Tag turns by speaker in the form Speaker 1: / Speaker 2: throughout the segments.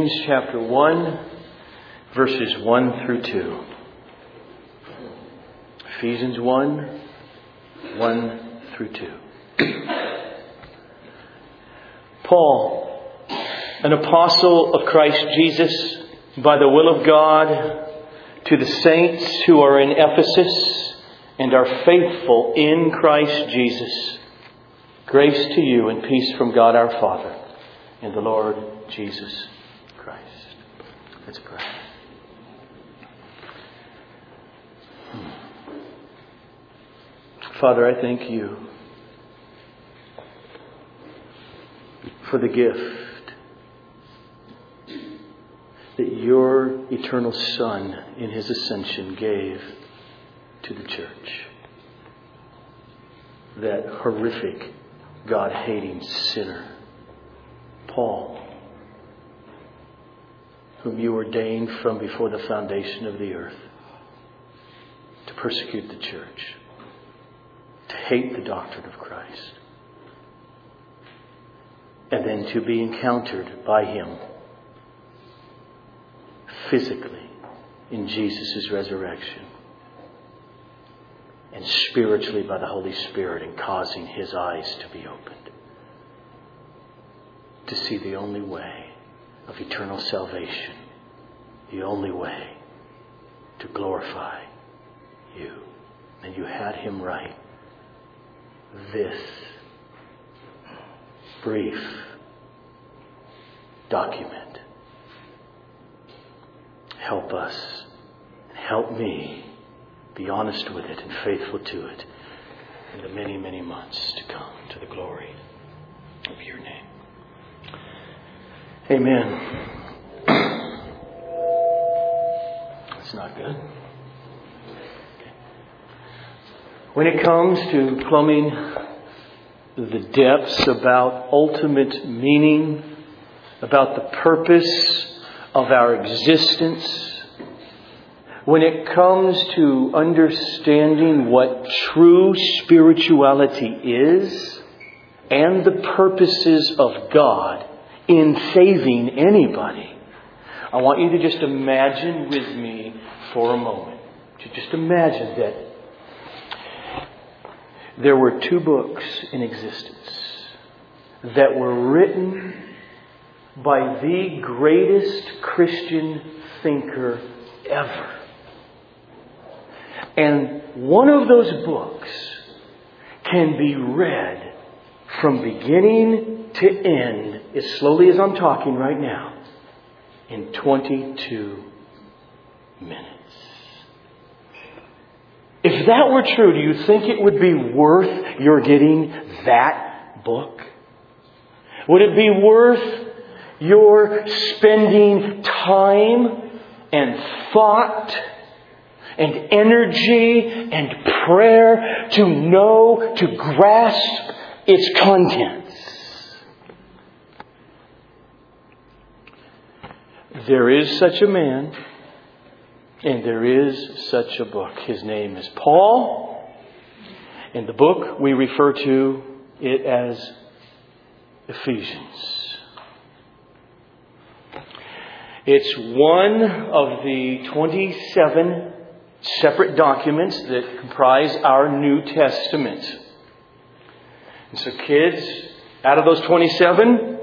Speaker 1: Ephesians chapter 1, verses 1 through 2. Ephesians 1, 1 through 2. Paul, an apostle of Christ Jesus, by the will of God, to the saints who are in Ephesus and are faithful in Christ Jesus, grace to you and peace from God our Father and the Lord Jesus. Let's pray. Father, I thank you for the gift that your eternal Son in his ascension gave to the church. That horrific, God hating sinner, Paul, whom you ordained from before the foundation of the earth to persecute the church, to hate the doctrine of Christ and then to be encountered by Him physically in Jesus' resurrection and spiritually by the Holy Spirit in causing His eyes to be opened to see the only way of eternal salvation, the only way to glorify you. And you had Him write. This brief document. Help us, help me be honest with it and faithful to it in the many, many months to come to the glory of your name. Amen. That's not good. When it comes to plumbing the depths about ultimate meaning, about the purpose of our existence, when it comes to understanding what true spirituality is and the purposes of God in saving anybody, I want you to just imagine with me for a moment. To just imagine that there were two books in existence that were written by the greatest Christian thinker ever. And one of those books can be read from beginning to end, as slowly as I'm talking right now, in 22 minutes. If that were true, do you think it would be worth your getting that book? Would it be worth your spending time and thought and energy and prayer to know, to grasp its contents? There is such a man and there is such a book. His name is Paul. In the book, we refer to it as Ephesians. It's one of the 27 separate documents that comprise our New Testament. And so, kids, out of those 27,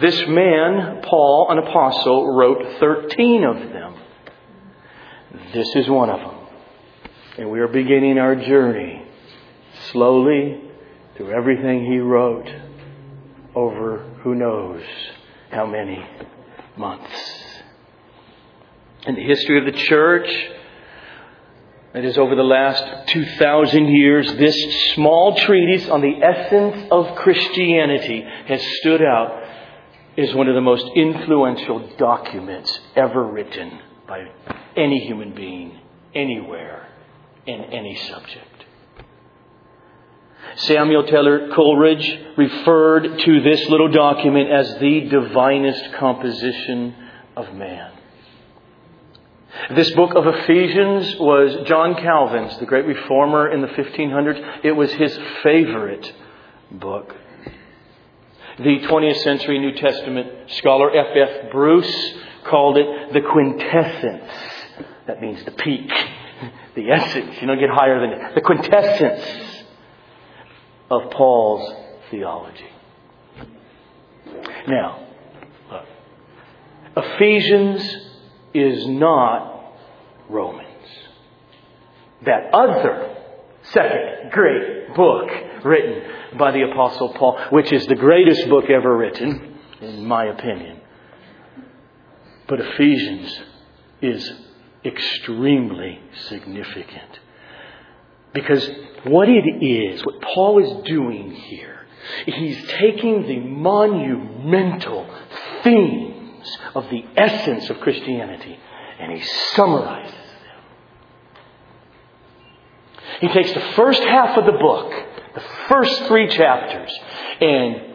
Speaker 1: this man, Paul, an apostle, wrote 13 of them. This is one of them. And we are beginning our journey slowly through everything he wrote over who knows how many months. In the history of the church, that is over the last 2,000 years, this small treatise on the essence of Christianity has stood out as one of the most influential documents ever written by any human being, anywhere, in any subject. Samuel Taylor Coleridge referred to this little document as the divinest composition of man. This book of Ephesians was John Calvin's, the great reformer in the 1500s. It was his favorite book. The 20th century New Testament scholar F.F. Bruce called it the quintessence. That means the peak, the essence. You don't get higher than it. The quintessence of Paul's theology. Now, look. Ephesians is not Romans. That other second great book written by the Apostle Paul, which is the greatest book ever written, in my opinion. But Ephesians is extremely significant. Because what it is, what Paul is doing here, he's taking the monumental themes of the essence of Christianity and he summarizes them. He takes the first half of the book, the first three chapters, and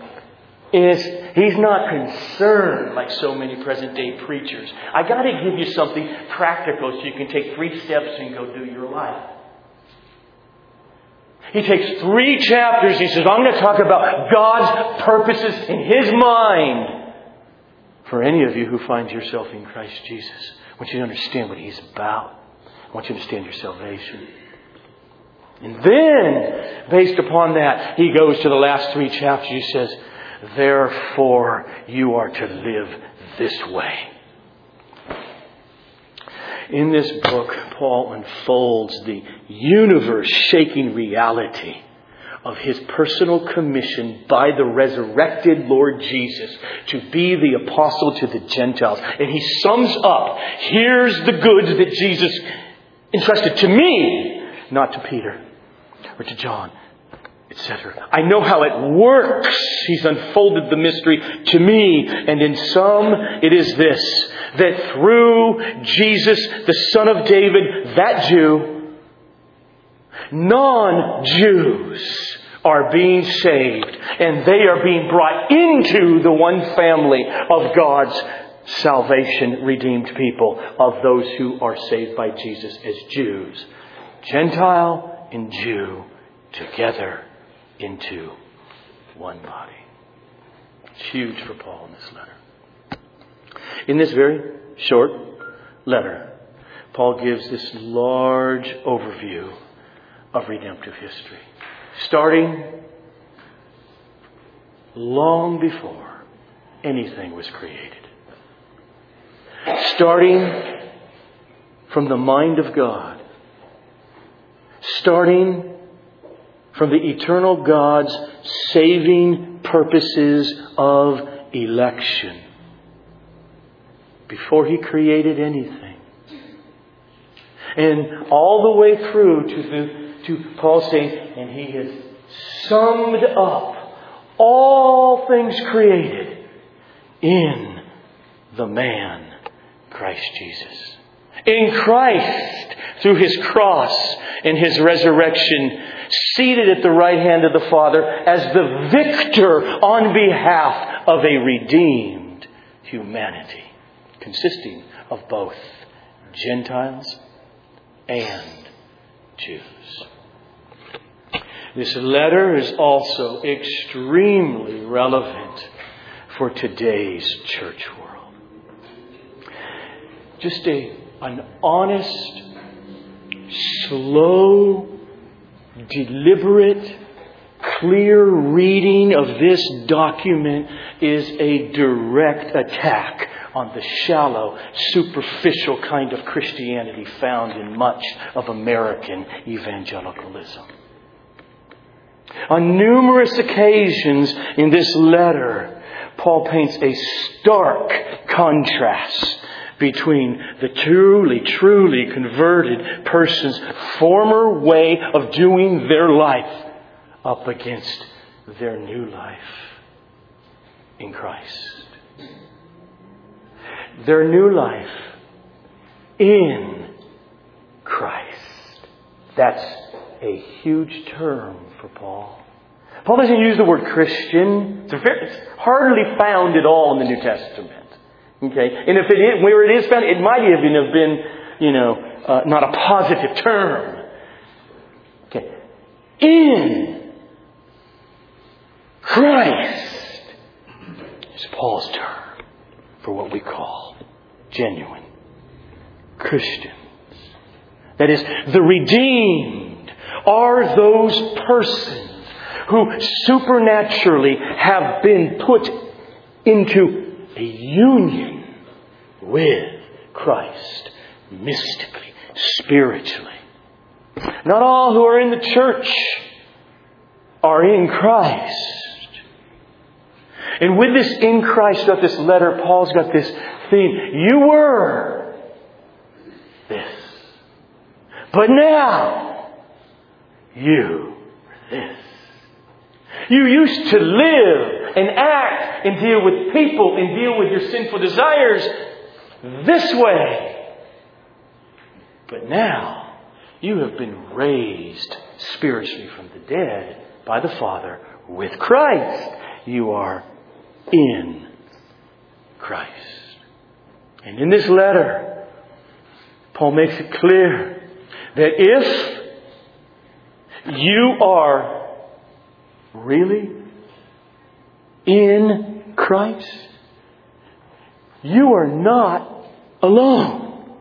Speaker 1: is he's not concerned like so many present day preachers. I got to give you something practical so you can take three steps and go do your life. He takes three chapters. He says, I'm going to talk about God's purposes in His mind. For any of you who find yourself in Christ Jesus, I want you to understand what He's about. I want you to understand your salvation. And then, based upon that, he goes to the last three chapters. He says, Therefore, you are to live this way. In this book, Paul unfolds the universe shaking reality of his personal commission by the resurrected Lord Jesus to be the apostle to the Gentiles. And he sums up here's the goods that Jesus entrusted to me, not to Peter or to John etc. I know how it works. He's unfolded the mystery to me. And in sum, it is this that through Jesus, the Son of David, that Jew, non Jews are being saved and they are being brought into the one family of God's salvation redeemed people, of those who are saved by Jesus as Jews. Gentile and Jew together into one body. It's huge for Paul in this letter. In this very short letter, Paul gives this large overview of redemptive history, starting long before anything was created. Starting from the mind of God, starting from the eternal God's saving purposes of election before he created anything. And all the way through to, the, to Paul saying, and he has summed up all things created in the man, Christ Jesus. In Christ, through his cross and his resurrection, seated at the right hand of the Father as the victor on behalf of a redeemed humanity, consisting of both Gentiles and Jews. This letter is also extremely relevant for today's church world. Just a, an honest, slow deliberate, clear reading of this document is a direct attack on the shallow, superficial kind of Christianity found in much of American evangelicalism. On numerous occasions in this letter, Paul paints a stark contrast between the truly, truly converted person's former way of doing their life up against their new life in Christ. Their new life in Christ. That's a huge term for Paul. Paul doesn't use the word Christian. It's hardly found at all in the New Testament. Okay? And if it is, where it is found, it might even have been, you know, uh, not a positive term. Okay. In Christ. is Paul's term for what we call genuine Christians. That is, the redeemed are those persons who supernaturally have been put into a union with Christ, mystically, spiritually. Not all who are in the church are in Christ. And with this in Christ, got this letter, Paul's got this theme. You were this. But now, you are this. You used to live and act and deal with people and deal with your sinful desires this way. But now, you have been raised spiritually from the dead by the Father with Christ. You are in Christ. And in this letter, Paul makes it clear that if you are really in Christ, you are not alone.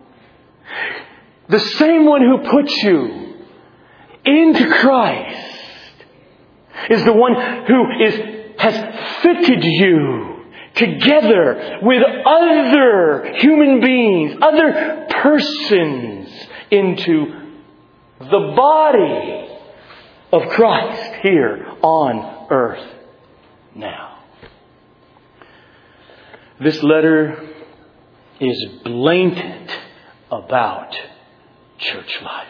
Speaker 1: The same one who puts you into Christ is the one who is has fitted you together with other human beings, other persons into the body of Christ here on earth now. This letter is blatant about church life.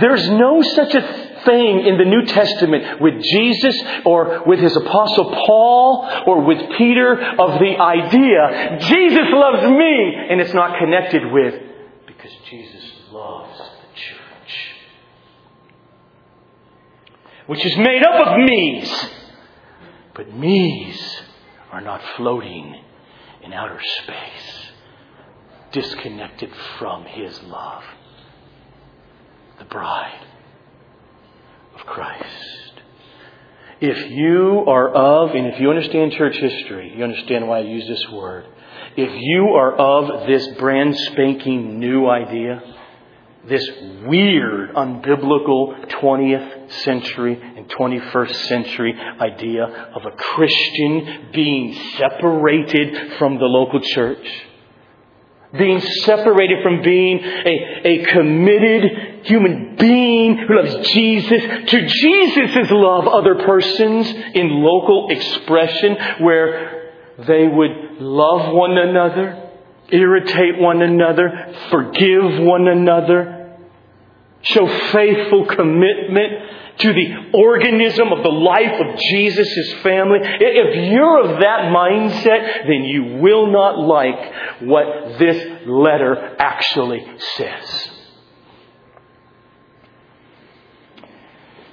Speaker 1: There's no such a thing in the New Testament with Jesus or with his apostle Paul or with Peter of the idea, Jesus loves me, and it's not connected with, because Jesus loves the church. Which is made up of me's. But me's are not floating in outer space, disconnected from his love. The bride of Christ. If you are of, and if you understand church history, you understand why I use this word. If you are of this brand spanking new idea, this weird, unbiblical 20th century and 21st century idea of a Christian being separated from the local church, being separated from being a, a committed human being who loves Jesus to Jesus' love other persons in local expression where they would love one another, irritate one another, forgive one another, show faithful commitment to the organism of the life of Jesus' family, if you're of that mindset, then you will not like what this letter actually says.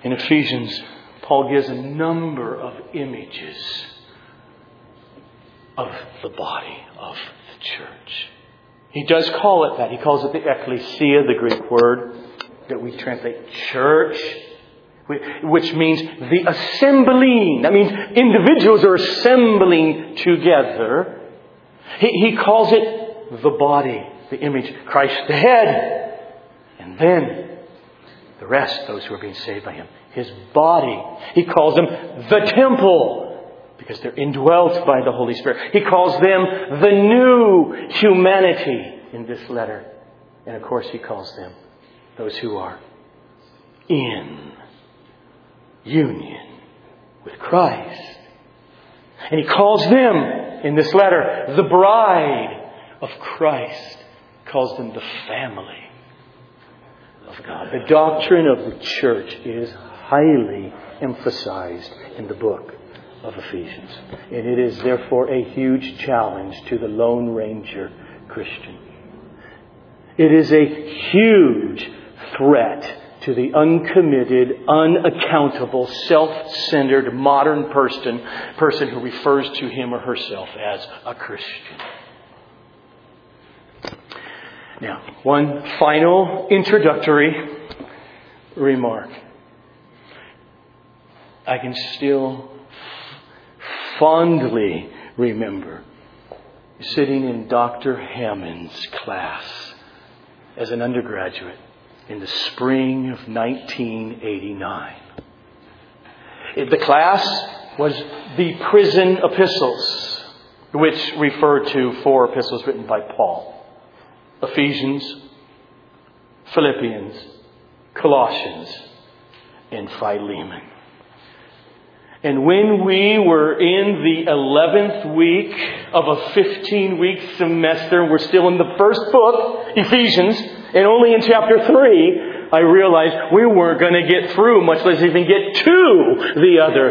Speaker 1: In Ephesians, Paul gives a number of images of the body of the church. He does call it that. He calls it the ecclesia, the Greek word that we translate church which means the assembling. That means individuals are assembling together. He, he calls it the body, the image, Christ the head. And then the rest, those who are being saved by him, his body. He calls them the temple because they're indwelt by the Holy Spirit. He calls them the new humanity in this letter. And of course, he calls them those who are in union with Christ. And he calls them in this letter the bride of Christ. He calls them the family of God. The doctrine of the church is highly emphasized in the book of Ephesians. And it is therefore a huge challenge to the Lone Ranger Christian. It is a huge threat to the uncommitted, unaccountable, self-centered modern person, person who refers to him or herself as a Christian. Now, one final introductory remark. I can still fondly remember sitting in Dr. Hammond's class as an undergraduate in the spring of 1989. The class was the prison epistles, which refer to four epistles written by Paul Ephesians, Philippians, Colossians, and Philemon. And when we were in the 11th week of a 15 week semester, we're still in the first book, Ephesians, and only in chapter 3, I realized we weren't going to get through, much less even get to the other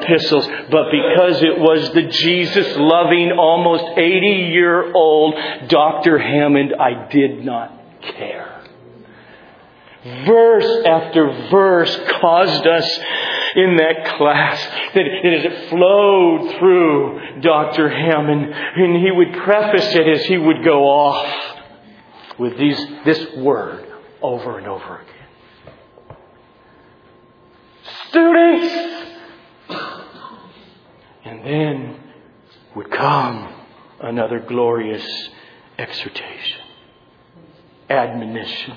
Speaker 1: epistles. But because it was the Jesus loving, almost 80 year old Dr. Hammond, I did not care. Verse after verse caused us in that class that, as it flowed through Dr. Hammond, and he would preface it as he would go off with these, this word over and over again. Students! And then would come another glorious exhortation, admonition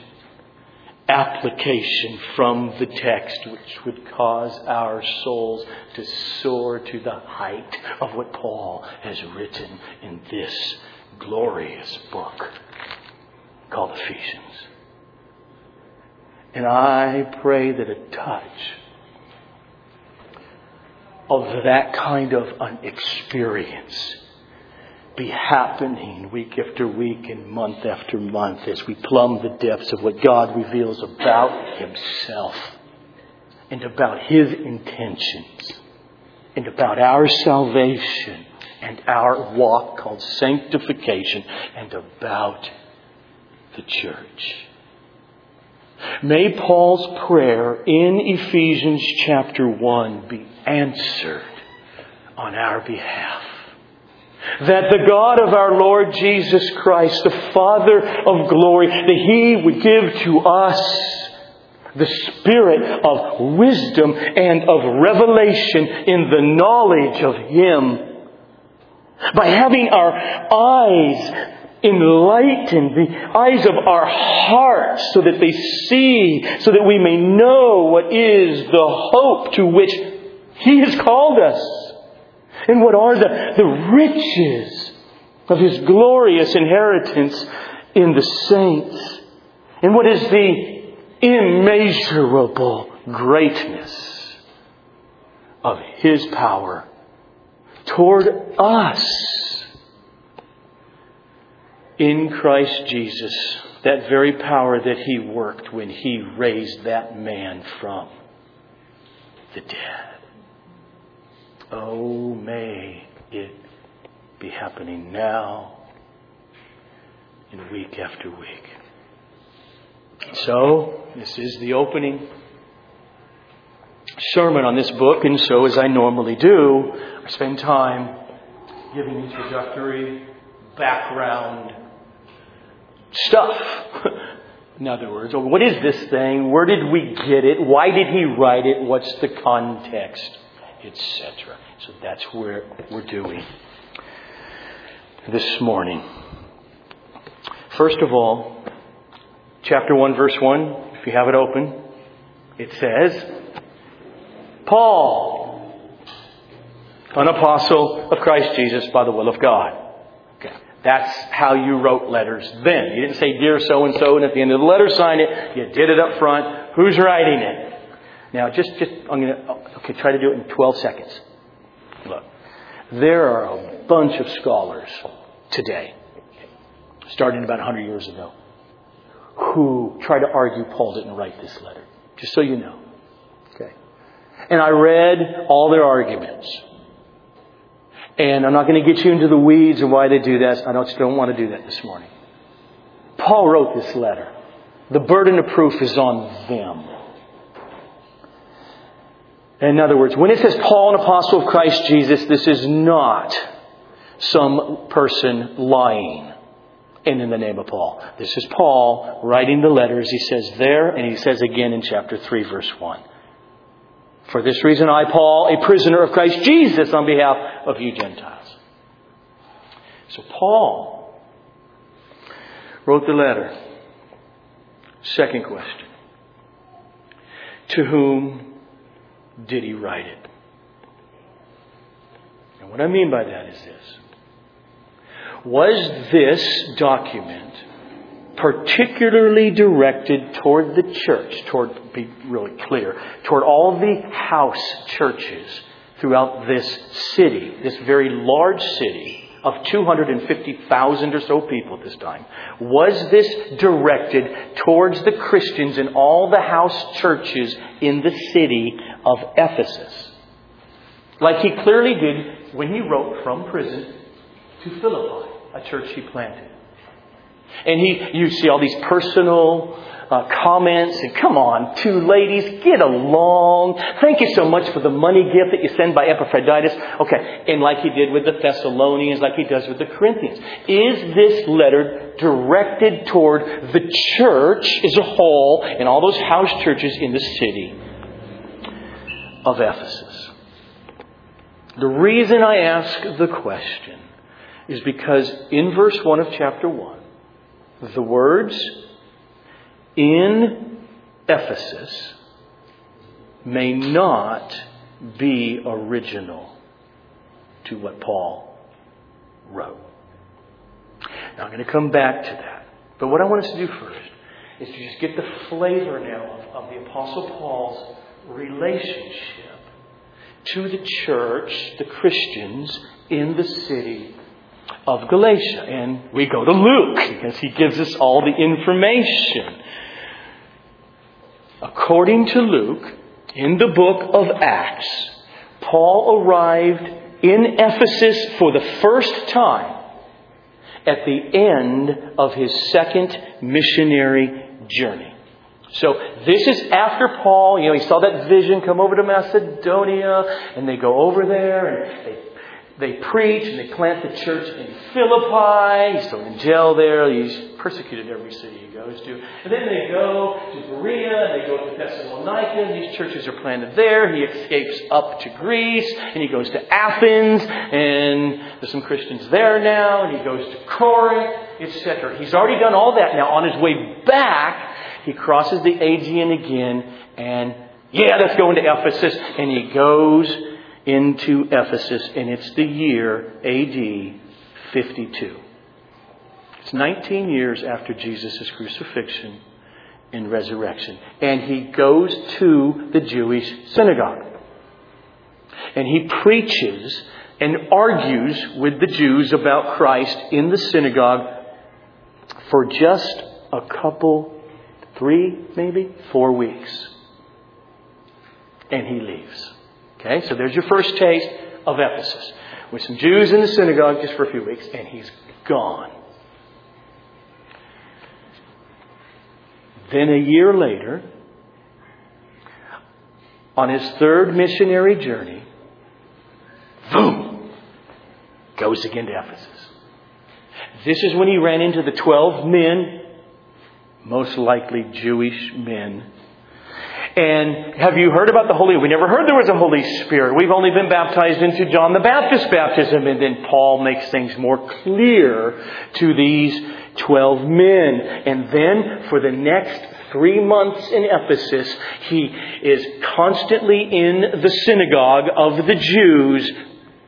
Speaker 1: application from the text which would cause our souls to soar to the height of what Paul has written in this glorious book called Ephesians. And I pray that a touch of that kind of an experience be happening week after week and month after month as we plumb the depths of what God reveals about Himself and about His intentions and about our salvation and our walk called sanctification and about the church. May Paul's prayer in Ephesians chapter 1 be answered on our behalf that the God of our Lord Jesus Christ, the Father of glory, that He would give to us the spirit of wisdom and of revelation in the knowledge of Him. By having our eyes enlightened, the eyes of our hearts, so that they see, so that we may know what is the hope to which He has called us and what are the, the riches of His glorious inheritance in the saints? And what is the immeasurable greatness of His power toward us in Christ Jesus? That very power that He worked when He raised that man from the dead. Oh, may it be happening now and week after week. So, this is the opening sermon on this book, and so as I normally do, I spend time giving introductory background stuff. In other words, what is this thing? Where did we get it? Why did he write it? What's the context? etc. So that's where we're doing this morning. First of all, chapter 1, verse 1, if you have it open, it says, Paul, an apostle of Christ Jesus by the will of God. That's how you wrote letters then. You didn't say, Dear so and so, and at the end of the letter, sign it. You did it up front. Who's writing it? Now, just, just, I'm going to, oh, okay, try to do it in 12 seconds. Look, there are a bunch of scholars today, starting about 100 years ago, who try to argue Paul didn't write this letter. Just so you know. Okay. And I read all their arguments. And I'm not going to get you into the weeds of why they do that. I don't, don't want to do that this morning. Paul wrote this letter. The burden of proof is on them. In other words, when it says Paul, an apostle of Christ Jesus, this is not some person lying and in the name of Paul. This is Paul writing the letters. He says there, and he says again in chapter 3, verse 1. For this reason, I, Paul, a prisoner of Christ Jesus, on behalf of you Gentiles. So, Paul wrote the letter. Second question To whom did he write it? And what I mean by that is this Was this document particularly directed toward the church, toward, be really clear, toward all the house churches throughout this city, this very large city of 250,000 or so people at this time. Was this directed towards the Christians in all the house churches in the city of Ephesus? Like he clearly did when he wrote from prison to Philippi, a church he planted. And he, you see all these personal uh, comments, and come on, two ladies, get along. Thank you so much for the money gift that you send by Epaphroditus. Okay, and like he did with the Thessalonians, like he does with the Corinthians. Is this letter directed toward the church as a whole and all those house churches in the city of Ephesus? The reason I ask the question is because in verse 1 of chapter 1, the words in Ephesus may not be original to what Paul wrote. Now, I'm going to come back to that. But what I want us to do first is to just get the flavor now of, of the Apostle Paul's relationship to the church, the Christians in the city of Galatia. And we go to Luke because he gives us all the information. According to Luke, in the book of Acts, Paul arrived in Ephesus for the first time at the end of his second missionary journey. So this is after Paul, you know, he saw that vision come over to Macedonia, and they go over there and they they preach and they plant the church in Philippi. He's still in jail there. He's persecuted every city he goes to. And then they go to Berea and they go to Thessalonica. And These churches are planted there. He escapes up to Greece and he goes to Athens and there's some Christians there now and he goes to Corinth, etc. He's already done all that. Now on his way back, he crosses the Aegean again and yeah, let's go into Ephesus and he goes into Ephesus, and it's the year AD 52. It's 19 years after Jesus' crucifixion and resurrection. And he goes to the Jewish synagogue. And he preaches and argues with the Jews about Christ in the synagogue for just a couple, three maybe, four weeks. And he leaves. Okay, so there's your first taste of Ephesus. With some Jews in the synagogue just for a few weeks, and he's gone. Then a year later, on his third missionary journey, boom, goes again to Ephesus. This is when he ran into the 12 men, most likely Jewish men, and have you heard about the Holy? We never heard there was a Holy Spirit. We've only been baptized into John the Baptist baptism. And then Paul makes things more clear to these 12 men. And then for the next three months in Ephesus, he is constantly in the synagogue of the Jews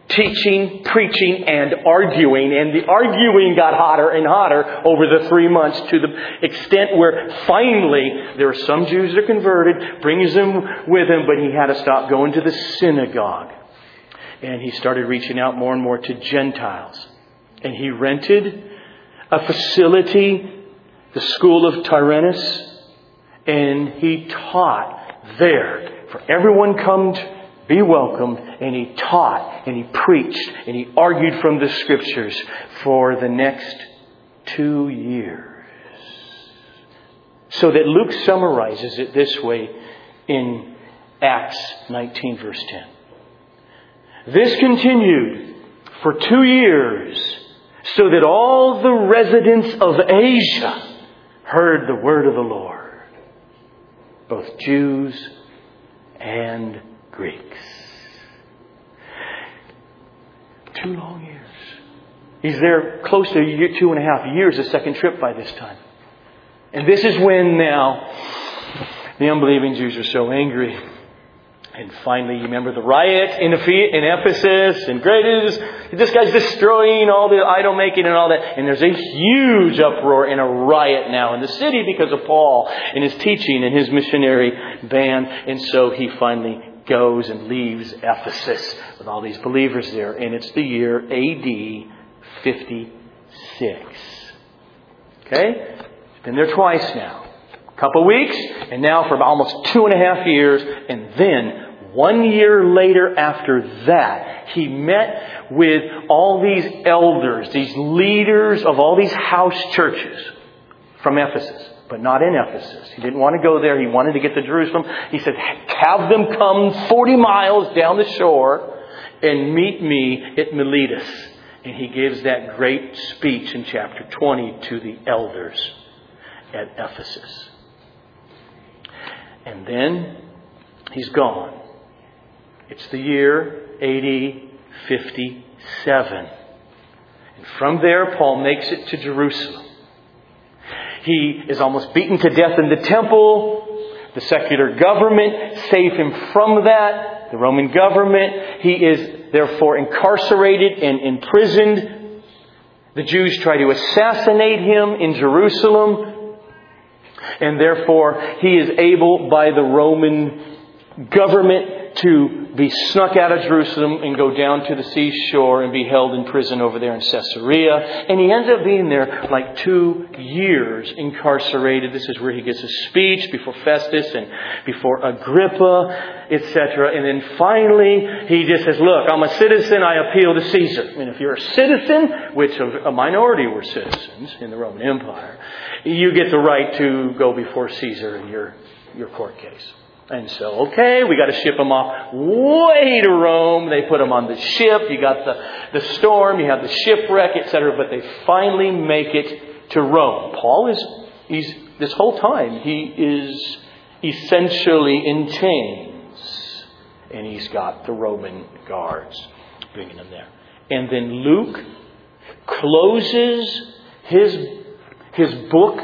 Speaker 1: teaching, preaching, and arguing. And the arguing got hotter and hotter over the three months to the extent where finally there are some Jews that are converted, brings them with him, but he had to stop going to the synagogue. And he started reaching out more and more to Gentiles. And he rented a facility, the school of Tyrannus, and he taught there. For everyone come to be welcomed, and he taught, and he preached, and he argued from the scriptures for the next two years. So that Luke summarizes it this way in Acts 19, verse 10. This continued for two years, so that all the residents of Asia heard the word of the Lord, both Jews and Greeks. Two long years. He's there close to year, two and a half years, a second trip by this time. And this is when now the unbelieving Jews are so angry. And finally, you remember the riot in, Ephesus, and great is this guy's destroying all the idol making and all that. And there's a huge uproar and a riot now in the city because of Paul and his teaching and his missionary band. And so he finally goes and leaves Ephesus with all these believers there. And it's the year AD 56. Okay? It's been there twice now. A couple weeks, and now for about almost two and a half years, and then one year later after that, he met with all these elders, these leaders of all these house churches from Ephesus, but not in Ephesus. He didn't want to go there. He wanted to get to Jerusalem. He said, have them come 40 miles down the shore and meet me at Miletus. And he gives that great speech in chapter 20 to the elders at Ephesus. And then he's gone. It's the year AD 57. And from there, Paul makes it to Jerusalem. He is almost beaten to death in the temple. The secular government save him from that. The Roman government. He is therefore incarcerated and imprisoned. The Jews try to assassinate him in Jerusalem. And therefore, he is able by the Roman government to be snuck out of Jerusalem and go down to the seashore and be held in prison over there in Caesarea. And he ends up being there like two years incarcerated. This is where he gives his speech before Festus and before Agrippa, etc. And then finally, he just says, Look, I'm a citizen, I appeal to Caesar. And if you're a citizen, which a minority were citizens in the Roman Empire, you get the right to go before Caesar in your, your court case. And so, okay, we got to ship them off way to Rome. They put them on the ship. You got the, the storm, you have the shipwreck, etc. But they finally make it to Rome. Paul is, he's, this whole time, he is essentially in chains. And he's got the Roman guards bringing him there. And then Luke closes his, his book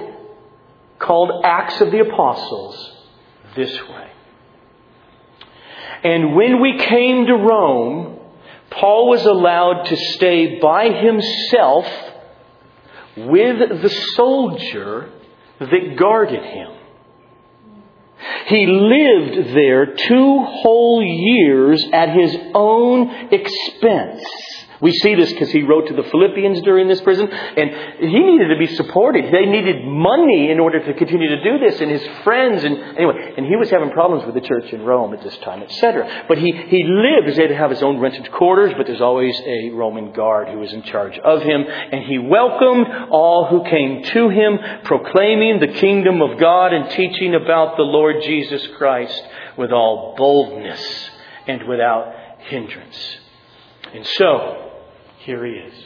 Speaker 1: called Acts of the Apostles this way. And when we came to Rome, Paul was allowed to stay by himself with the soldier that guarded him. He lived there two whole years at his own expense. We see this because he wrote to the Philippians during this prison, and he needed to be supported. They needed money in order to continue to do this, and his friends, and anyway, and he was having problems with the church in Rome at this time, etc. But he, he had to have his own rented quarters, but there's always a Roman guard who was in charge of him, and he welcomed all who came to him, proclaiming the kingdom of God and teaching about the Lord Jesus Christ with all boldness and without hindrance. And so, here he is.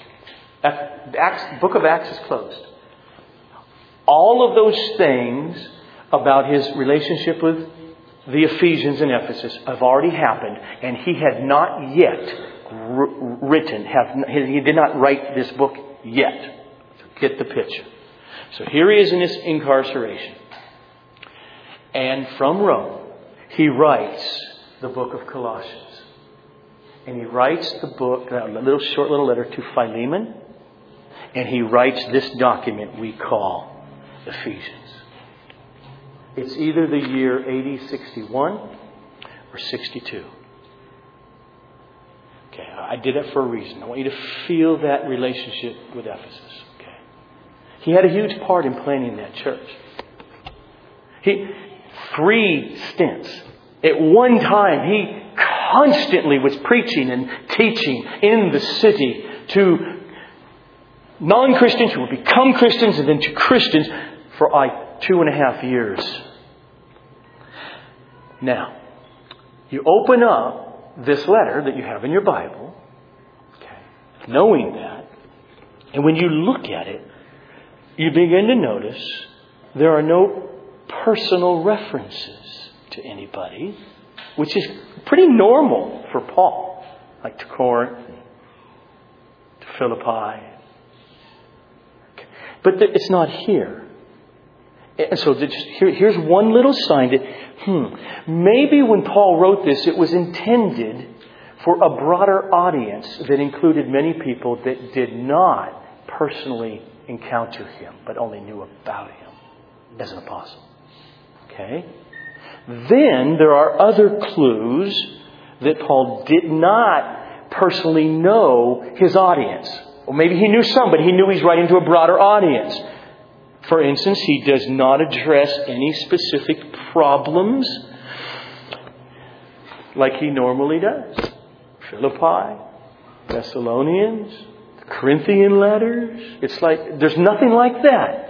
Speaker 1: Acts, book of Acts is closed. All of those things about his relationship with the Ephesians in Ephesus have already happened, and he had not yet written, have, he did not write this book yet. Get the picture. So here he is in his incarceration. And from Rome, he writes the book of Colossians. And he writes the book, a little short little letter to Philemon, and he writes this document we call Ephesians. It's either the year AD 61 or 62. Okay, I did it for a reason. I want you to feel that relationship with Ephesus. Okay. He had a huge part in planning that church. He three stints. At one time, he constantly was preaching and teaching in the city to non Christians who would become Christians and then to Christians for like two and a half years. Now, you open up this letter that you have in your Bible, okay, knowing that, and when you look at it, you begin to notice there are no personal references to anybody. which is pretty normal for Paul, like to Corinth, to Philippi. But it's not here. And so here, here's one little sign that, hmm, maybe when Paul wrote this, it was intended for a broader audience that included many people that did not personally encounter him, but only knew about him as an apostle. Okay? Then there are other clues that Paul did not personally know his audience. Or maybe he knew some, but he knew he's writing to a broader audience. For instance, he does not address any specific problems like he normally does. Philippi, Thessalonians, Corinthian letters. It's like, there's nothing like that.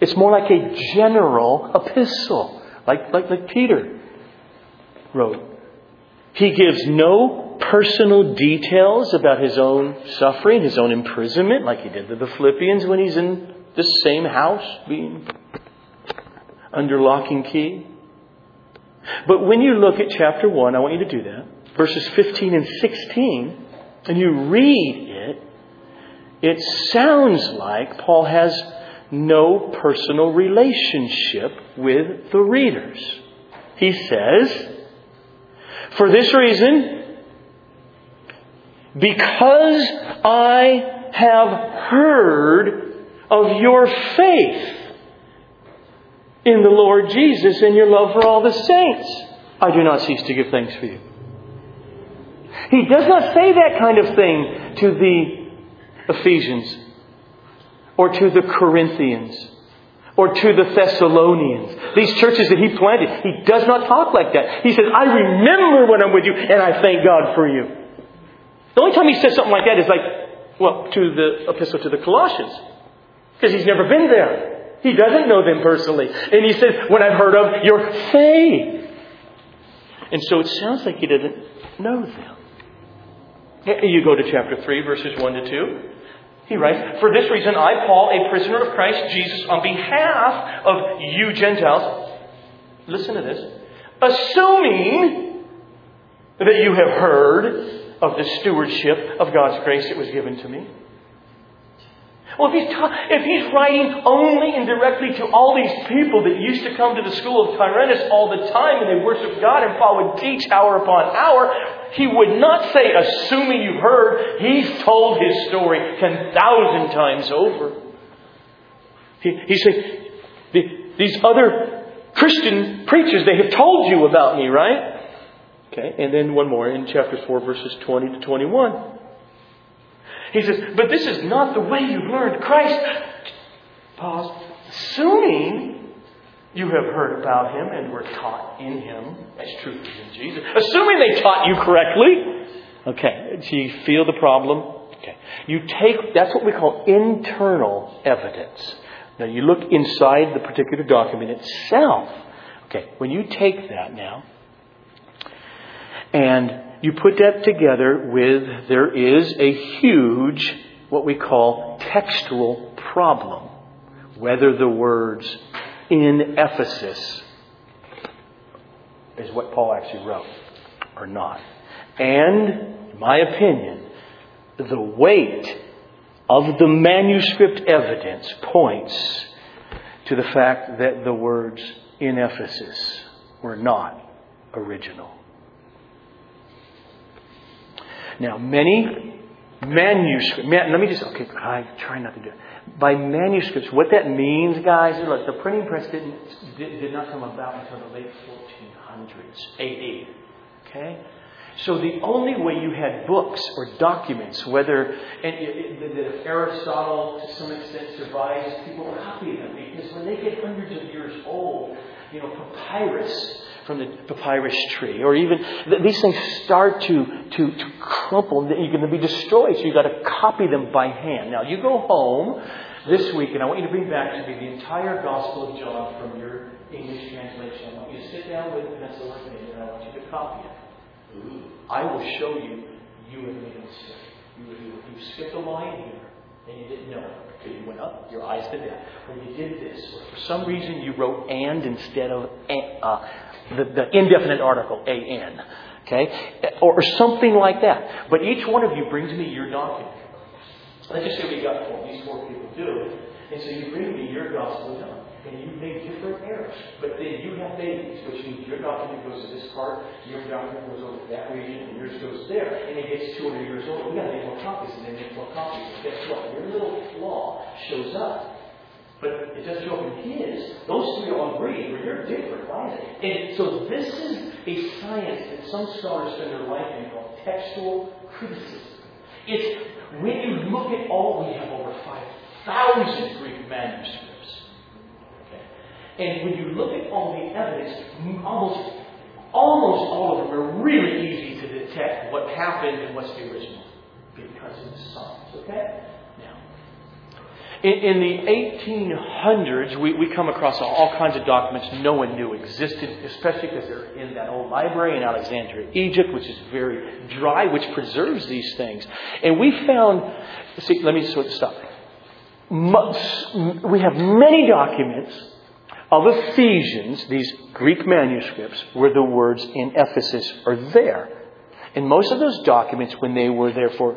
Speaker 1: It's more like a general epistle, like, like, like Peter wrote. He gives no personal details about his own suffering, his own imprisonment, like he did to the Philippians when he's in the same house being under lock and key. But when you look at chapter 1, I want you to do that, verses 15 and 16, and you read it, it sounds like Paul has no personal relationship with the readers. He says, For this reason, because I have heard of your faith in the Lord Jesus and your love for all the saints, I do not cease to give thanks for you. He does not say that kind of thing to the Ephesians or to the Corinthians or to the Thessalonians. These churches that he planted, he does not talk like that. He says, I remember when I'm with you and I thank God for you. The only time he says something like that is like, well, to the epistle to the Colossians. Because he's never been there. He doesn't know them personally. And he says, when I've heard of your faith. And so it sounds like he didn't know them. You go to chapter 3, verses 1 to 2. He writes, For this reason, I, Paul, a prisoner of Christ Jesus, on behalf of you Gentiles, listen to this, assuming that you have heard of the stewardship of God's grace that was given to me well, if he's, ta- if he's writing only and directly to all these people that used to come to the school of Tyrannus all the time and they worship God and Paul would teach hour upon hour, he would not say, assuming you've heard, he's told his story 10,000 times over. He, he's saying, these other Christian preachers, they have told you about me, right? Okay, and then one more in chapter 4, verses 20 to 21. He says, But this is not the way you've learned Christ. Pause. Assuming you have heard about him and were taught in him as truth is in Jesus. Assuming they taught you correctly. Okay, do you feel the problem? Okay. You take, that's what we call internal evidence. Now you look inside the particular document itself. Okay, when you take that now, and you put that together with there is a huge, what we call textual problem. Whether the words in Ephesus is what Paul actually wrote or not. And, in my opinion, the weight of the manuscript evidence points to the fact that the words in Ephesus were not original. Now, many manuscripts, man, let me just, okay, I try not to do it. By manuscripts, what that means, guys, is look, the printing press didn't, did, did not come about until the late 1400s, AD. Okay? So the only way you had books or documents, whether and if Aristotle to some extent survives, people copy them because when they get hundreds of years old, you know, papyrus from the papyrus tree, or even these things start to, to, to crumple, you're going to be destroyed, so you've got to copy them by hand. Now, you go home this week, and I want you to bring back to me the entire Gospel of John from your English translation. I want you to sit down with a pencil with me, and I want you to copy it. I will show you you have made a mistake. You, you, you skipped a line here, and you didn't know it. Okay, you went up, your eyes did that. or you did this, or for some reason you wrote and instead of uh, the, the indefinite article, an. Okay? Or, or something like that. But each one of you brings me your document. Let's just say we got four. These four people do. And so you bring me your gospel down. And you make different errors. But then you have babies, which means your document goes to this part, your document goes over to that region, and yours goes there. And it gets 200 years old. we got to make more copies, and then make more copies. And guess what? Your little flaw shows up. But it doesn't show up in his. Those three all agree, but you're different. Why? And so this is a science that some scholars spend their life in called textual criticism. It's when you look at all, we have over 5,000 Greek manuscripts. Okay? And when you look at all the evidence, almost, almost all of them are really easy to detect what happened and what's the original. Because of the science. Okay? In, in the 1800s, we, we come across all kinds of documents no one knew existed, especially because they're in that old library in Alexandria, Egypt, which is very dry, which preserves these things. And we found, see, let me sort of stop. We have many documents of Ephesians, these Greek manuscripts, where the words in Ephesus are there. And most of those documents, when they were therefore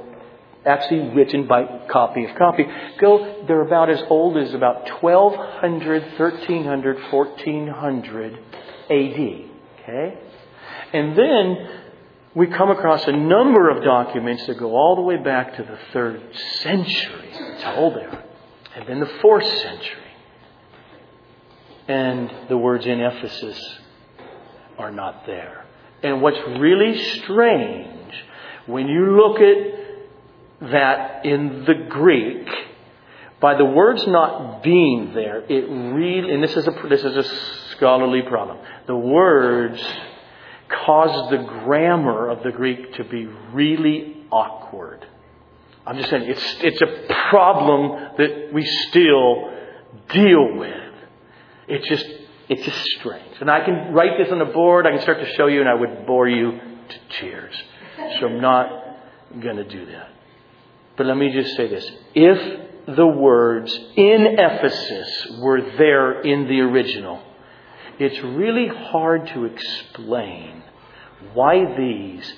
Speaker 1: actually written by copy of copy. Go, they're about as old as about 1200, 1300, 1400 AD. Okay? And then we come across a number of documents that go all the way back to the third century. That's how. And then the fourth century. And the words in Ephesus are not there. And what's really strange, when you look at that in the Greek, by the words not being there, it really, and this is a, this is a scholarly problem, the words cause the grammar of the Greek to be really awkward. I'm just saying, it's, it's a problem that we still deal with. It's just, it's just strange. And I can write this on the board, I can start to show you, and I would bore you to tears. So I'm not going to do that. But let me just say this. If the words in Ephesus were there in the original, it's really hard to explain why these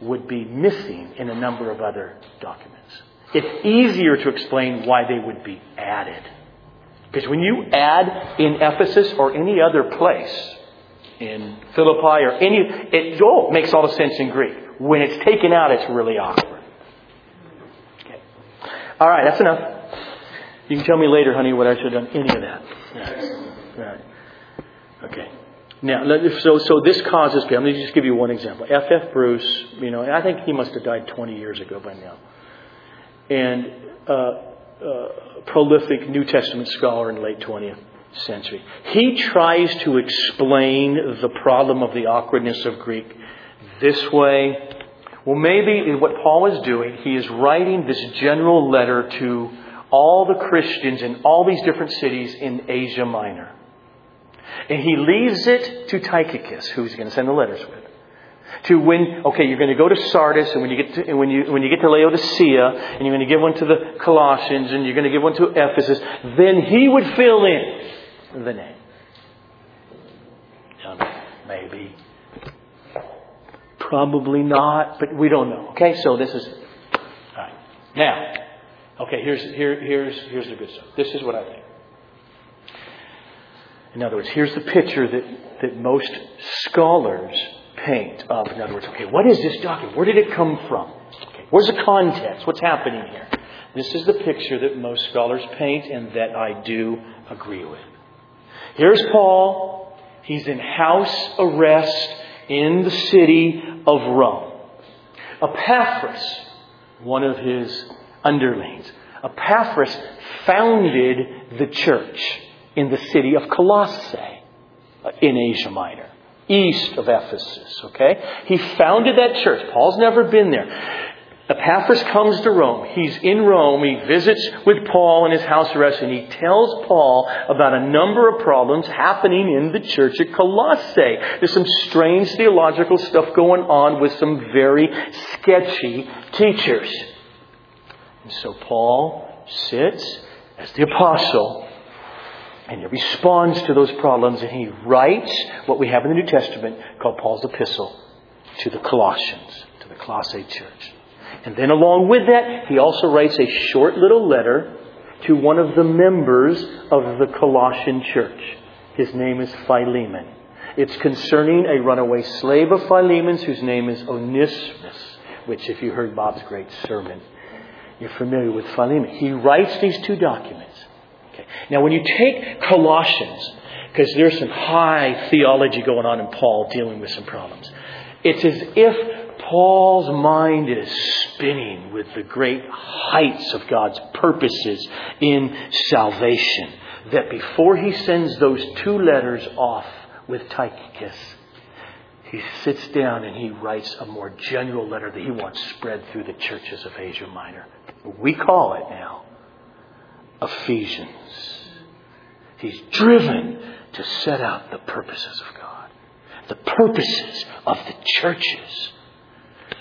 Speaker 1: would be missing in a number of other documents. It's easier to explain why they would be added. Because when you add in Ephesus or any other place, in Philippi or any, it oh, makes all the sense in Greek. When it's taken out, it's really awkward. All right, that's enough. You can tell me later, honey, what I should have done any of that. Right. right. Okay. Now, so so this causes pain. Let me just give you one example. F. F. Bruce, you know, I think he must have died 20 years ago by now, and uh, uh, prolific New Testament scholar in the late 20th century. He tries to explain the problem of the awkwardness of Greek this way well, maybe what Paul is doing, he is writing this general letter to all the Christians in all these different cities in Asia Minor. And he leaves it to Tychicus, who he's going to send the letters with. To when, okay, you're going to go to Sardis, and when you get to, when you, when you get to Laodicea, and you're going to give one to the Colossians, and you're going to give one to Ephesus, then he would fill in the name. Maybe Probably not, but we don't know. Okay, so this is all right. Now, okay, here's here, here's here's the good stuff. This is what I think. In other words, here's the picture that, that most scholars paint of. In other words, okay, what is this document? Where did it come from? Okay, where's the context? What's happening here? This is the picture that most scholars paint and that I do agree with. Here's Paul. He's in house arrest in the city of Rome. Epaphras, one of his underlings, Epaphras founded the church in the city of Colossae uh, in Asia Minor, east of Ephesus, okay? He founded that church. Paul's never been there. Epaphras comes to Rome. He's in Rome. He visits with Paul in his house arrest, and he tells Paul about a number of problems happening in the church at Colossae. There's some strange theological stuff going on with some very sketchy teachers. And so Paul sits as the apostle, and he responds to those problems, and he writes what we have in the New Testament called Paul's epistle to the Colossians, to the Colossae church. And then along with that, he also writes a short little letter to one of the members of the Colossian church. His name is Philemon. It's concerning a runaway slave of Philemon's whose name is Onesimus, which, if you heard Bob's great sermon, you're familiar with Philemon. He writes these two documents. Okay. Now, when you take Colossians, because there's some high theology going on in Paul dealing with some problems, it's as if Paul's mind is spinning with the great heights of God's purposes in salvation. That before he sends those two letters off with Tychicus, he sits down and he writes a more general letter that he wants spread through the churches of Asia Minor. We call it now Ephesians. He's driven to set out the purposes of God, the purposes of the churches.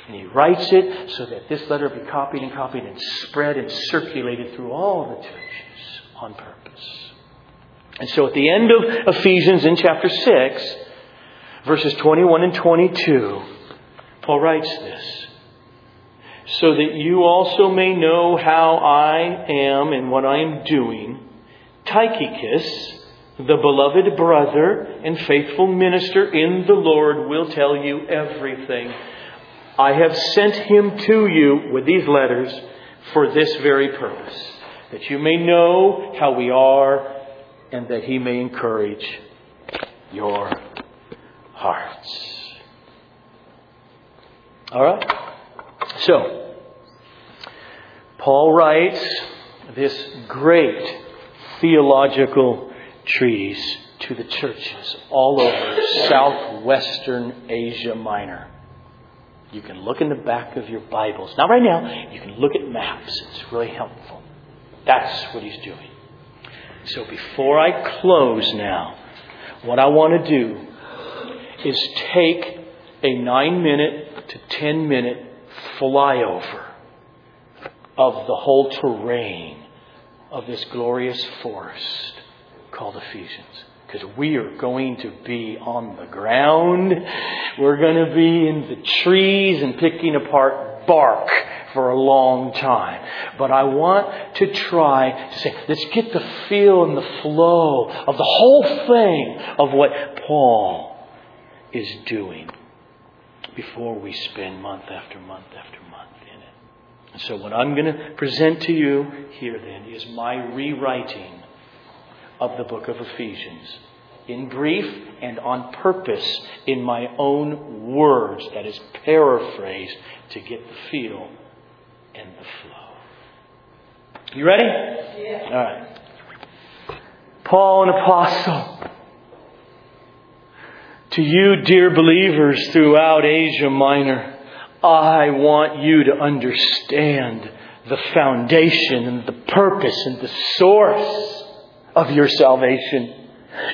Speaker 1: And he writes it so that this letter be copied and copied and spread and circulated through all the churches on purpose. And so at the end of Ephesians in chapter 6, verses 21 and 22, Paul writes this so that you also may know how I am and what I am doing. Tychicus, the beloved brother and faithful minister in the Lord, will tell you everything. I have sent him to you with these letters for this very purpose, that you may know how we are and that he may encourage your hearts. All right? So, Paul writes this great theological treatise to the churches all over southwestern Asia Minor. You can look in the back of your Bibles. Not right now, you can look at maps. It's really helpful. That's what he's doing. So before I close now, what I want to do is take a nine minute to ten minute flyover of the whole terrain of this glorious forest called Ephesians. Because we are going to be on the ground. We're going to be in the trees and picking apart bark for a long time. But I want to try to say, let's get the feel and the flow of the whole thing of what Paul is doing before we spend month after month after month in it. And so, what I'm going to present to you here then is my rewriting of the book of Ephesians in brief and on purpose in my own words, that is paraphrased to get the feel and the flow. You ready? Yeah. All right. Paul, an apostle to you, dear believers throughout Asia Minor, I want you to understand the foundation and the purpose and the source of your salvation.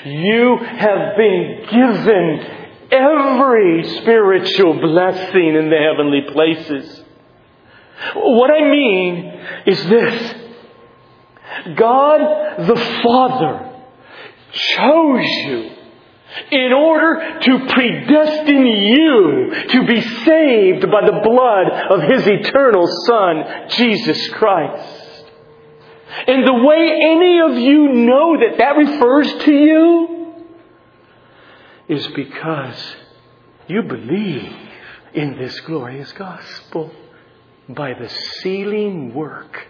Speaker 1: You have been given every spiritual blessing in the heavenly places. What I mean is this God the Father chose you in order to predestine you to be saved by the blood of His eternal Son, Jesus Christ. And the way any of you know that that refers to you is because you believe in this glorious gospel by the sealing work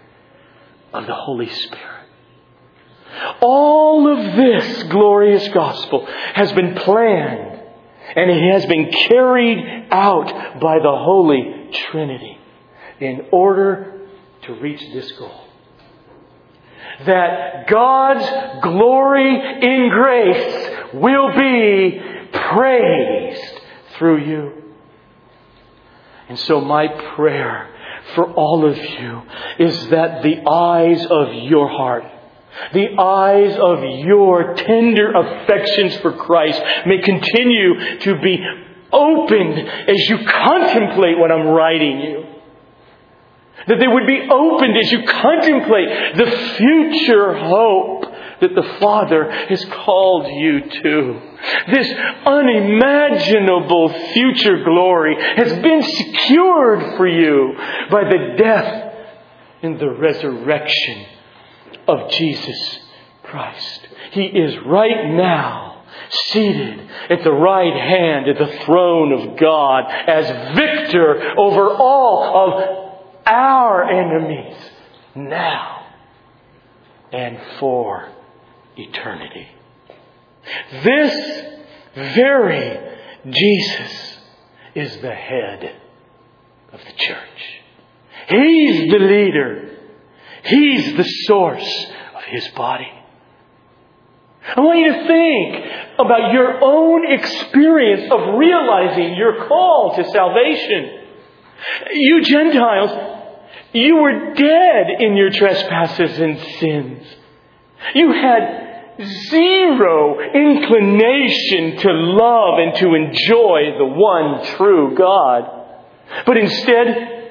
Speaker 1: of the Holy Spirit. All of this glorious gospel has been planned and it has been carried out by the Holy Trinity in order to reach this goal. That God's glory in grace will be praised through you. And so my prayer for all of you is that the eyes of your heart the eyes of your tender affections for Christ may continue to be opened as you contemplate what I'm writing you. That they would be opened as you contemplate the future hope that the Father has called you to. This unimaginable future glory has been secured for you by the death and the resurrection of Jesus Christ. He is right now seated at the right hand at the throne of God as victor over all of our enemies now and for eternity. This very Jesus is the head of the church. He's the leader. He's the source of his body. I want you to think about your own experience of realizing your call to salvation. You Gentiles, you were dead in your trespasses and sins. You had zero inclination to love and to enjoy the one true God. But instead,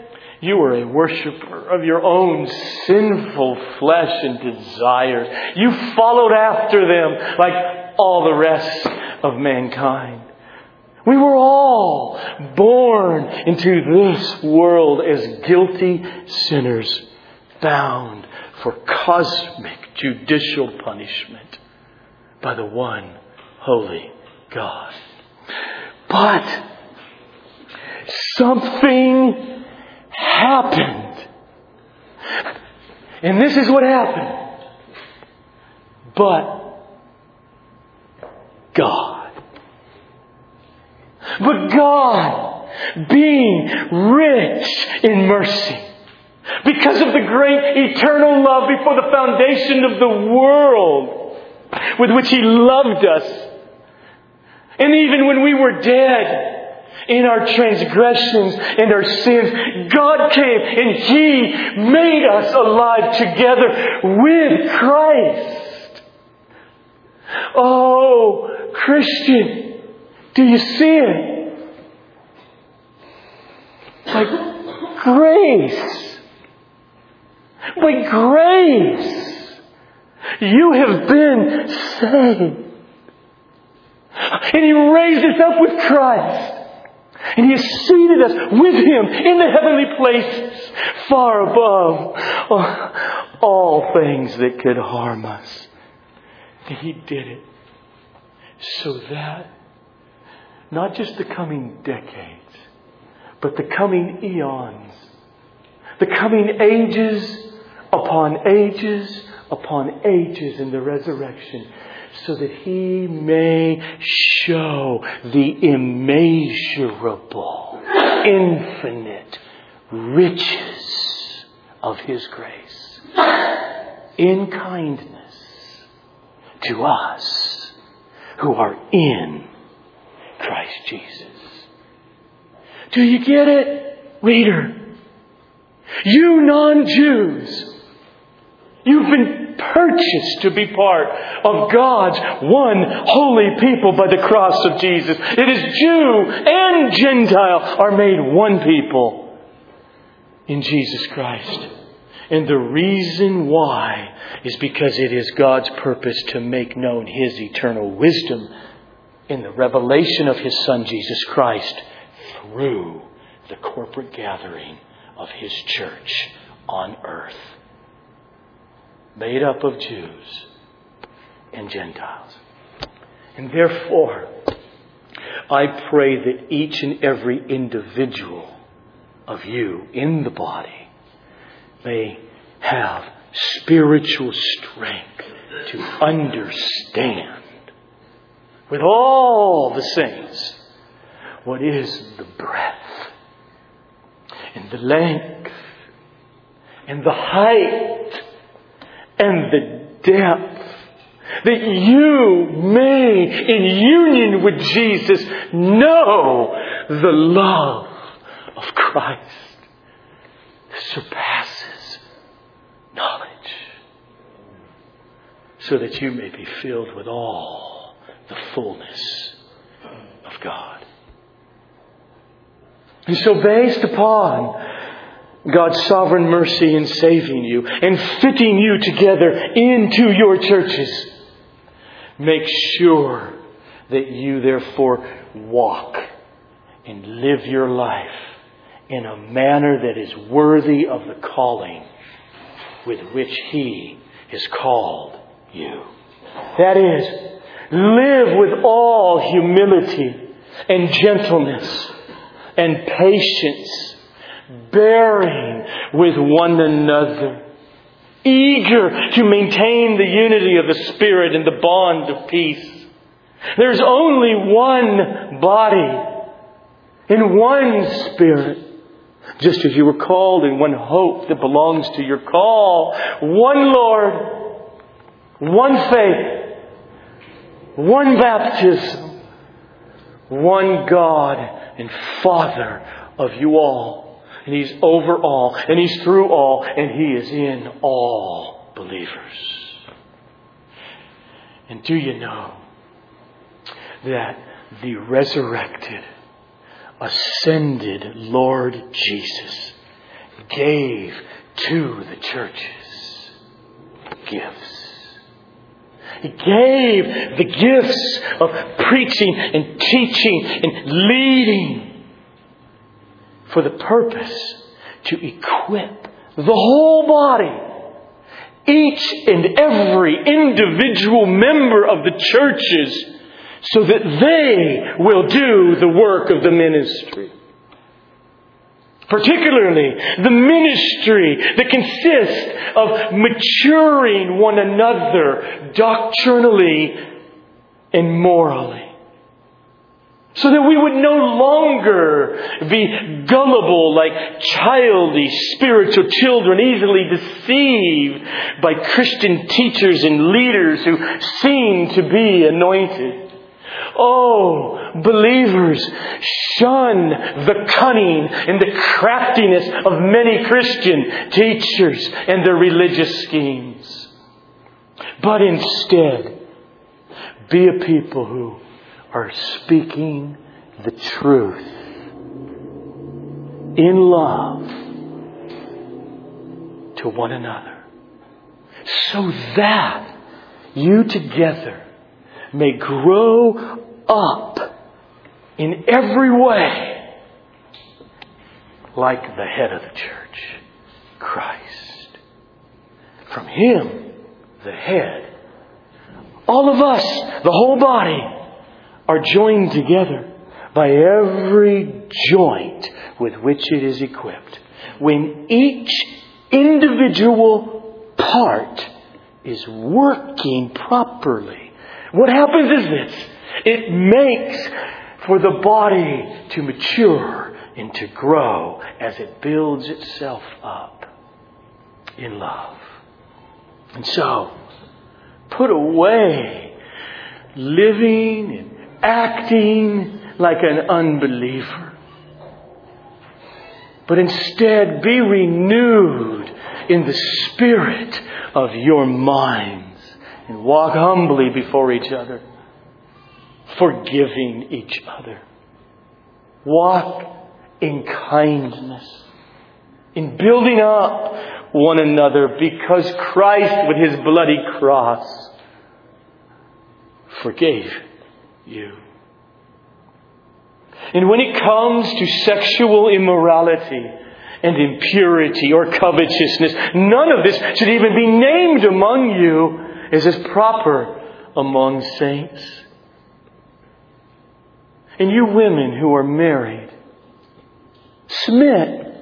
Speaker 1: you were a worshiper of your own sinful flesh and desires. You followed after them like all the rest of mankind. We were all born into this world as guilty sinners, bound for cosmic judicial punishment by the one holy God. But something happened. And this is what happened. But God. But God, being rich in mercy, because of the great eternal love before the foundation of the world with which He loved us, and even when we were dead, in our transgressions and our sins, God came and He made us alive together with Christ. Oh, Christian, do you see it? By grace. By grace. You have been saved. And He raised us up with Christ. And He has seated us with Him in the heavenly places, far above all things that could harm us. And He did it so that not just the coming decades, but the coming eons, the coming ages upon ages upon ages in the resurrection so that he may show the immeasurable, infinite riches of his grace in kindness to us who are in Christ Jesus. Do you get it, reader? You non Jews, you've been purchased to be part of God's one holy people by the cross of Jesus. It is Jew and Gentile are made one people in Jesus Christ. And the reason why is because it is God's purpose to make known His eternal wisdom in the revelation of His Son Jesus Christ through the corporate gathering of His church on earth made up of Jews and Gentiles. And therefore, I pray that each and every individual of you in the body may have spiritual strength to understand with all the saints what is the breadth and the length and the height and the depth. That you may, in union with Jesus, know the love of Christ that surpasses knowledge. So that you may be filled with all the fullness of God. And so, based upon God's sovereign mercy in saving you and fitting you together into your churches. Make sure that you therefore walk and live your life in a manner that is worthy of the calling with which He has called you. That is, live with all humility and gentleness and patience, bearing with one another, eager to maintain the unity of the Spirit and the bond of peace. There's only one body in one Spirit. Just as you were called in one hope that belongs to your call. One Lord, one faith, one baptism, one God and Father of you all. And He's over all, and He's through all, and He is in all believers. And do you know that the resurrected, ascended Lord Jesus gave to the churches gifts? He gave the gifts of preaching and teaching and leading for the purpose to equip the whole body, each and every individual member of the churches, so that they will do the work of the ministry particularly the ministry that consists of maturing one another doctrinally and morally. So that we would no longer be gullible like childish spiritual children, easily deceived by Christian teachers and leaders who seem to be anointed. Oh, believers, shun the cunning and the craftiness of many Christian teachers and their religious schemes. But instead, be a people who are speaking the truth in love to one another so that you together may grow up in every way like the head of the church, Christ. From Him, the head, all of us, the whole body, are joined together by every joint with which it is equipped. When each individual part is working properly, what happens is this it makes for the body to mature and to grow as it builds itself up in love. And so, put away living and acting like an unbeliever. But instead, be renewed in the spirit of your minds and walk humbly before each other forgiving each other. Walk in kindness, in building up one another because Christ, with his bloody cross, forgave you. And when it comes to sexual immorality and impurity or covetousness, none of this should even be named among you as is proper among saints. And you women who are married, submit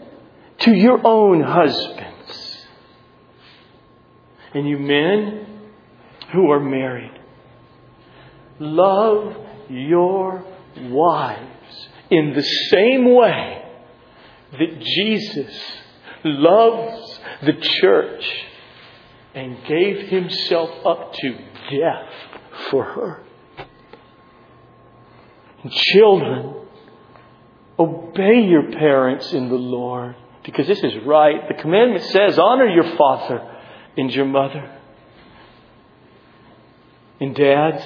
Speaker 1: to your own husbands. And you men who are married, love your wives in the same way that Jesus loves the church and gave himself up to death for her. Children, obey your parents in the Lord because this is right. The commandment says, honor your father and your mother. And dads,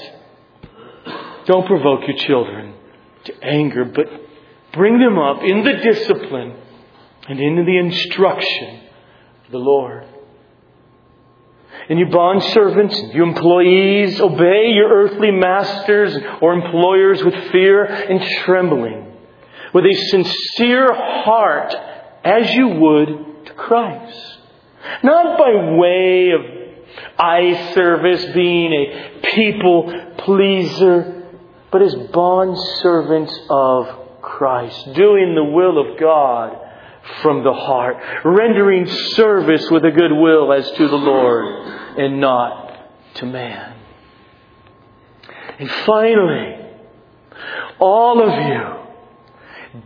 Speaker 1: don't provoke your children to anger, but bring them up in the discipline and into the instruction of the Lord. And you bond servants, you employees, obey your earthly masters or employers with fear and trembling, with a sincere heart, as you would to Christ. Not by way of eye service, being a people pleaser, but as bond servants of Christ, doing the will of God from the heart, rendering service with a good will as to the Lord and not to man. And finally, all of you,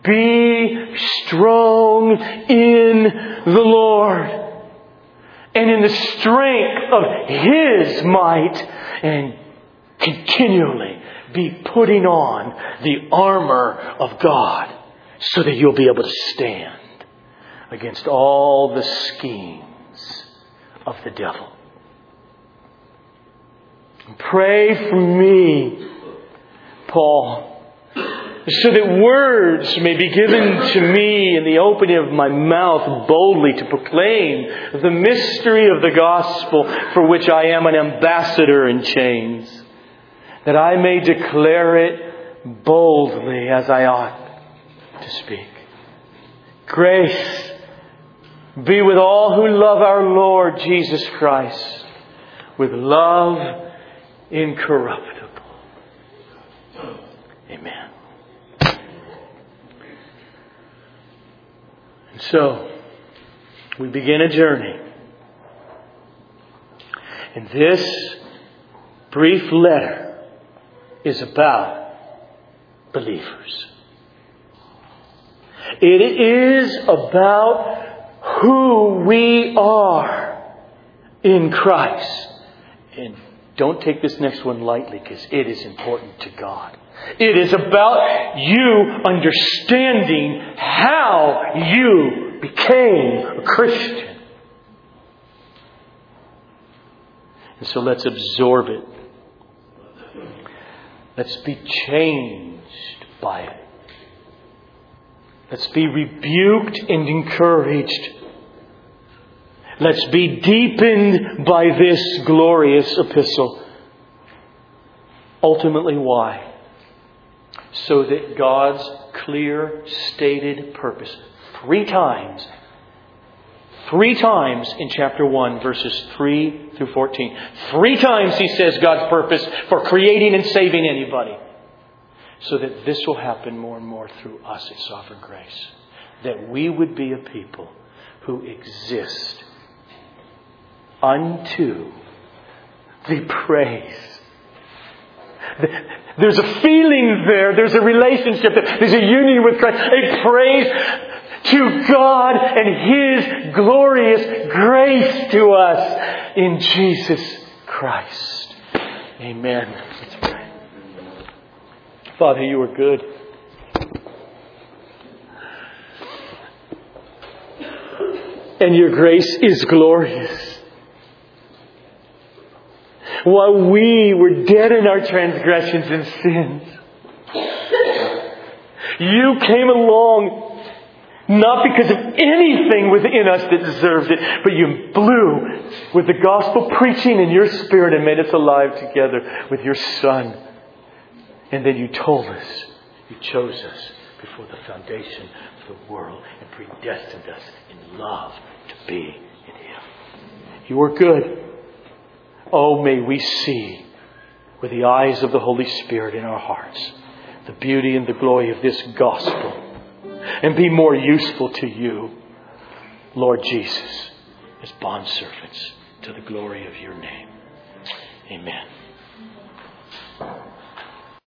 Speaker 1: be strong in the Lord and in the strength of His might and continually be putting on the armor of God so that you'll be able to stand against all the schemes of the devil. Pray for me, Paul, so that words may be given to me in the opening of my mouth boldly to proclaim the mystery of the gospel for which I am an ambassador in chains, that I may declare it boldly as I ought to speak. Grace be with all who love our Lord Jesus Christ with love incorruptible. Amen. And so, we begin a journey. And this brief letter is about believers. It is about who we are in Christ. And don't take this next one lightly because it is important to God. It is about you understanding how you became a Christian. And so let's absorb it. Let's be changed by it. Let's be rebuked and encouraged. Let's be deepened by this glorious epistle. Ultimately, why? So that God's clear stated purpose, three times, three times in chapter 1, verses 3 through 14, three times he says God's purpose for creating and saving anybody so that this will happen more and more through us at Sovereign Grace. That we would be a people who exist unto the praise. There's a feeling there, there's a relationship, there's a union with Christ, a praise to God and His glorious grace to us in Jesus Christ. Amen. Father, you are good. And your grace is glorious. While we were dead in our transgressions and sins, you came along not because of anything within us that deserved it, but you blew with the gospel preaching in your spirit and made us alive together with your Son. And then you told us, you chose us before the foundation of the world and predestined us in love to be in Him. You are good. Oh, may we see with the eyes of the Holy Spirit in our hearts the beauty and the glory of this gospel and be more useful to you, Lord Jesus, as bondservants to the glory of your name. Amen.